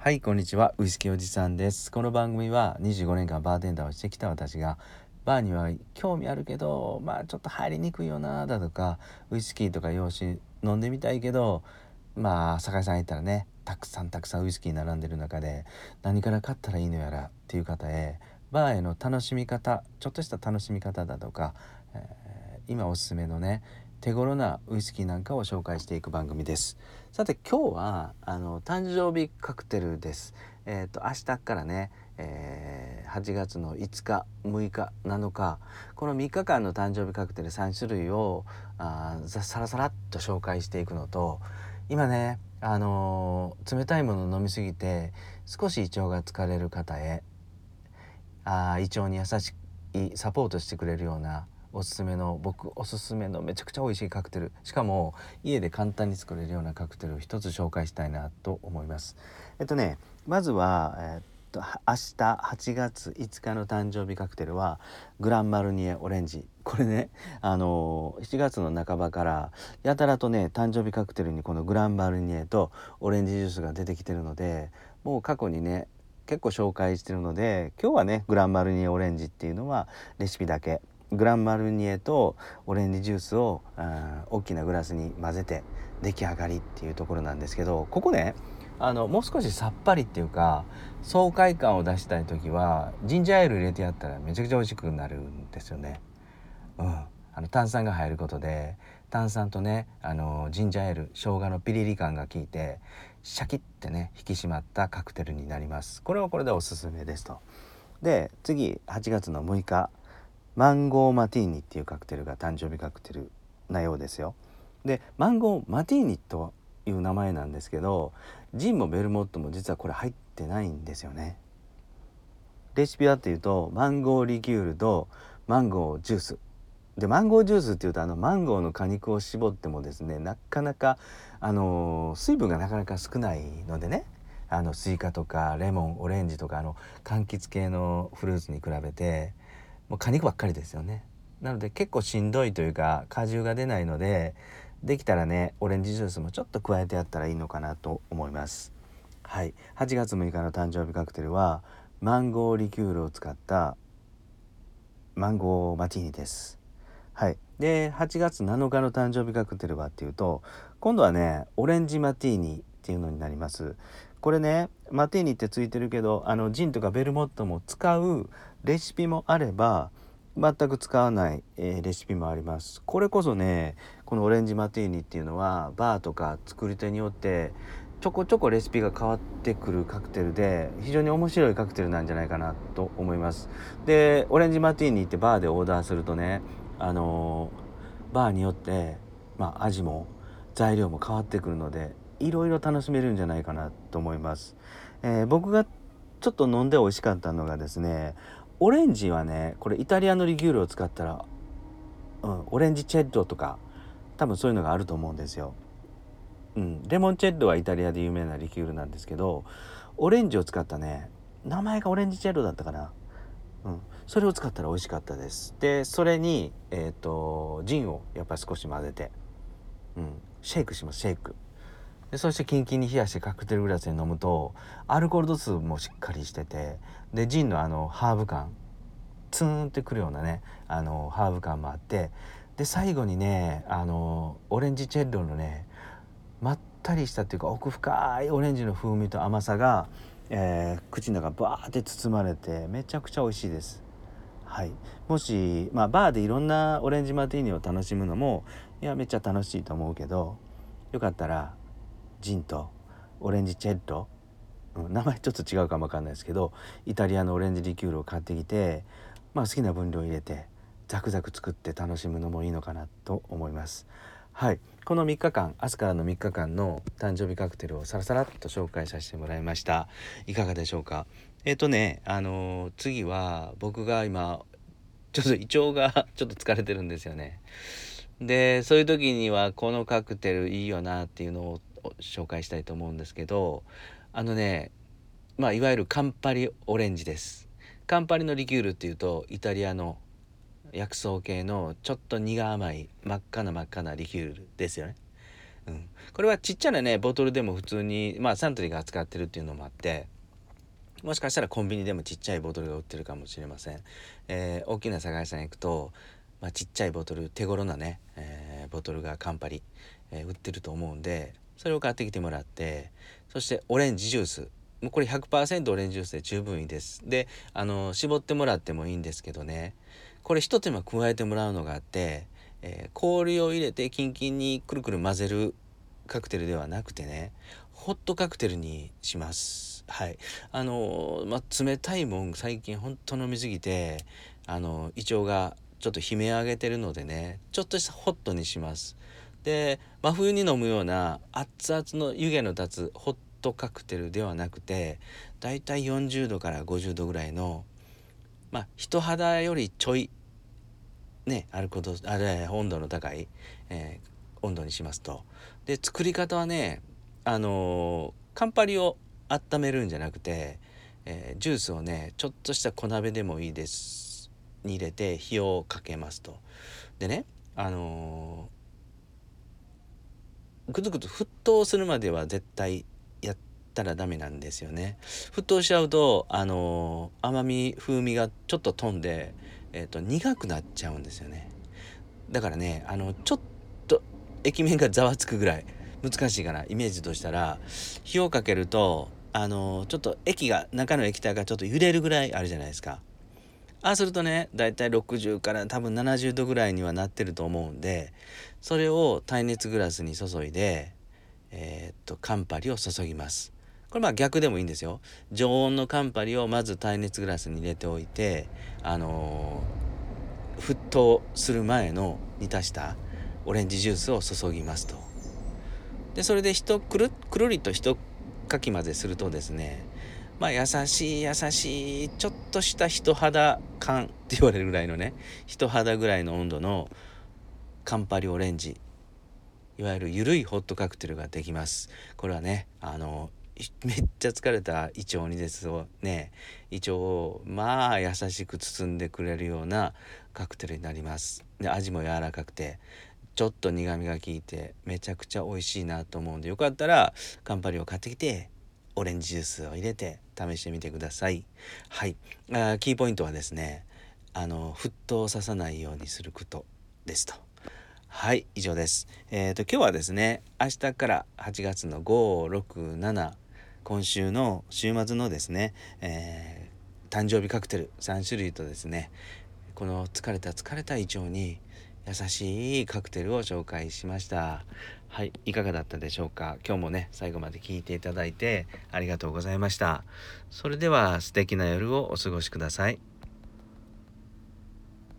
はいこんにちは。ウイスキーおじさんです。この番組は25年間バーテンダーをしてきた私がバーには興味あるけどまあちょっと入りにくいよなだとかウイスキーとか洋酒飲んでみたいけどまあ酒屋さん行ったらねたくさんたくさんウイスキー並んでる中で何から買ったらいいのやらっていう方へバーへの楽しみ方ちょっとした楽しみ方だとか、えー、今おすすめのね手頃なウイスキーなんかを紹介していく番組です。さて今日はあの誕生日カクテルです。えっ、ー、と明日からね、えー、8月の5日6日7日この3日間の誕生日カクテル3種類をあさらさらっと紹介していくのと今ねあのー、冷たいものを飲みすぎて少し胃腸が疲れる方へあ胃腸に優しいサポートしてくれるようなおすすめの僕おすすめのめちゃくちゃ美味しいカクテル。しかも家で簡単に作れるようなカクテルを一つ紹介したいなと思います。えっとねまずは、えっと明日8月5日の誕生日カクテルはグランマルニエオレンジ。これねあの7月の半ばからやたらとね誕生日カクテルにこのグランマルニエとオレンジジュースが出てきてるのでもう過去にね結構紹介してるので今日はねグランマルニエオレンジっていうのはレシピだけグランマルニエとオレンジジュースを大きなグラスに混ぜて出来上がりっていうところなんですけどここねあのもう少しさっぱりっていうか爽快感を出したい時はジンジャーエール入れてやったらめちゃくちゃ美味しくなるんですよね。うん、あの炭酸が入ることで炭酸とねあのジンジャーエール生姜のピリリ感が効いてシャキッてね引き締まったカクテルになります。これはこれでおすすめですと。で次8月の6日マンゴーマティーニっていうカクテルが誕生日カクテルなようですよ。でマンゴーマティーニという名前なんですけどジンもベルモットも実はこれ入ってないんですよね。レシピはっていうとマンゴーリキュールとマンゴージュースでマンゴージュースっていうとあのマンゴーの果肉を絞ってもですねなかなかあの水分がなかなか少ないのでねあのスイカとかレモンオレンジとかあの柑橘系のフルーツに比べてもう果肉ばっかりですよね。なので結構しんどいというか果汁が出ないのでできたらねオレンジジュースもちょっと加えてやったらいいのかなと思います。はい。8月6日の誕生日カクテルはマンゴーリキュールを使ったマンゴーマティーニです。はい。で8月7日の誕生日カクテルはっていうと今度はねオレンジマティーニっていうのになります。これねマティーニってついてるけどあのジンとかベルモットも使うレシピもあれば全く使わない、えー、レシピもあります。これこそねこのオレンジマティーニっていうのはバーとか作り手によってちょこちょこレシピが変わってくるカクテルで非常に面白いカクテルなんじゃないかなと思います。でオレンジマティーニってバーでオーダーするとねあのー、バーによってまあ味も材料も変わってくるのでいろいろ楽しめるんじゃないかなと思います、えー、僕がちょっと飲んで美味しかったのがですねオレンジはねこれイタリアのリキュールを使ったら、うん、オレンジチェッドとか多分そういうのがあると思うんですよ。うん、レモンチェッドはイタリアで有名なリキュールなんですけどオレンジを使ったね名前がオレンジチェッドだったかな、うん、それを使ったら美味しかったです。でそれに、えーと、とジンをやっぱり少し混ぜて、うん、シェイクしますシェイク。でそしてキンキンに冷やしてカクテルグラスで飲むとアルコール度数もしっかりしててでジンのあのハーブ感ツーンってくるようなねあのハーブ感もあってで最後にねあのオレンジチェッロのねまったりしたっていうか奥深いオレンジの風味と甘さが、えー、口の中バーって包まれてめちゃくちゃ美味しいです。はい、もし、まあ、バーでいろんなオレンジマティーニを楽しむのもいやめっちゃ楽しいと思うけどよかったらジンとオレンジチェッロ、うん、名前ちょっと違うかもわかんないですけどイタリアのオレンジリキュールを買ってきて、まあ、好きな分量入れてザクザク作って楽しむのもいいのかなと思います。はい、この3日間明日からの3日間の誕生日カクテルをさらさらっと紹介させてもらいました。いかがでしょうか？えっ、ー、とねあのー、次は僕が今ちょっと胃腸がちょっと疲れてるんですよね。でそういう時にはこのカクテルいいよなっていうのを紹介したいと思うんですけどあのねまあいわゆるカンパリオレンジです。カンパリのリキュールっていうとイタリアの薬草系のちょっと苦甘い真っ赤な真っ赤なリキュールですよね。うん、これはちっちゃなねボトルでも普通にまあサントリーが扱ってるっていうのもあってもしかしたらコンビニでもちっちゃいボトルが売ってるかもしれません、えー、大きな酒屋さん行くと、まあ、ちっちゃいボトル手頃なね、えー、ボトルがカンパリ、えー、売ってると思うんでそれを買ってきてもらってそしてオレンジジュース。もうこれ100%オレンジジュースで十分いいです。であの絞ってもらってもいいんですけどね。これ一手間加えてもらうのがあって、えー、氷を入れてキンキンにくるくる混ぜるカクテルではなくてねホットカクテルにします。はい。あのまあ、冷たいもん最近ほんと飲みすぎてあの胃腸がちょっと悲鳴上げてるのでねちょっとしたホットにします。で真冬に飲むような熱々の湯気の立つホットカクテルではなくてだいたい40度から50度ぐらいのまあ人肌よりちょいねアルコールあれ温度の高い、えー、温度にしますと。で作り方はねあのー、カンパリを温めるんじゃなくて、えー、ジュースをねちょっとした小鍋でもいいです。に入れて火をかけますと。でねあのぐつぐつ沸騰するまでは絶対やったらダメなんですよね。沸騰しちゃうとあの甘み風味がちょっと飛んで、えーと、苦くなっちゃうんですよね。だからねあのちょっと液面がざわつくぐらい難しいかなイメージとしたら。火をかけるとあのちょっと液が中の液体がちょっと揺れるぐらいあるじゃないですか。ああするとねだいたい60から多分70度ぐらいにはなってると思うんでそれを耐熱グラスに注いでえー、っとカンパリを注ぎます。これまあ逆でもいいんですよ。常温のカンパリをまず耐熱グラスに入れておいてあのー、沸騰する前の煮足したオレンジジュースを注ぎますと。でそれでひとくるくるりと一かき混ぜするとですねまあ優しい優しいちょっとした人肌感って言われるぐらいのね人肌ぐらいの温度のカンパリオレンジ。いわゆるゆるいホットカクテルができます。これはねあのめっちゃ疲れた胃腸にですね胃腸をまあ優しく包んでくれるようなカクテルになります。で味も柔らかくてちょっと苦みが効いてめちゃくちゃ美味しいなと思うんでよかったらカンパリを買ってきてオレンジジュースを入れて試してみてください。はい。あキーポイントはですね、あの、沸騰ささないようにすることですと。はい、以上です。えっ、ー、と、今日はですね、明日から8月の5、6、7、今週の週末のですね、えー、誕生日カクテル3種類とですね、この疲れた疲れた胃腸に優しいカクテルを紹介しました。はいいかがだったでしょうか？今日もね最後まで聞いていただいてありがとうございました。それでは素敵な夜をお過ごしください。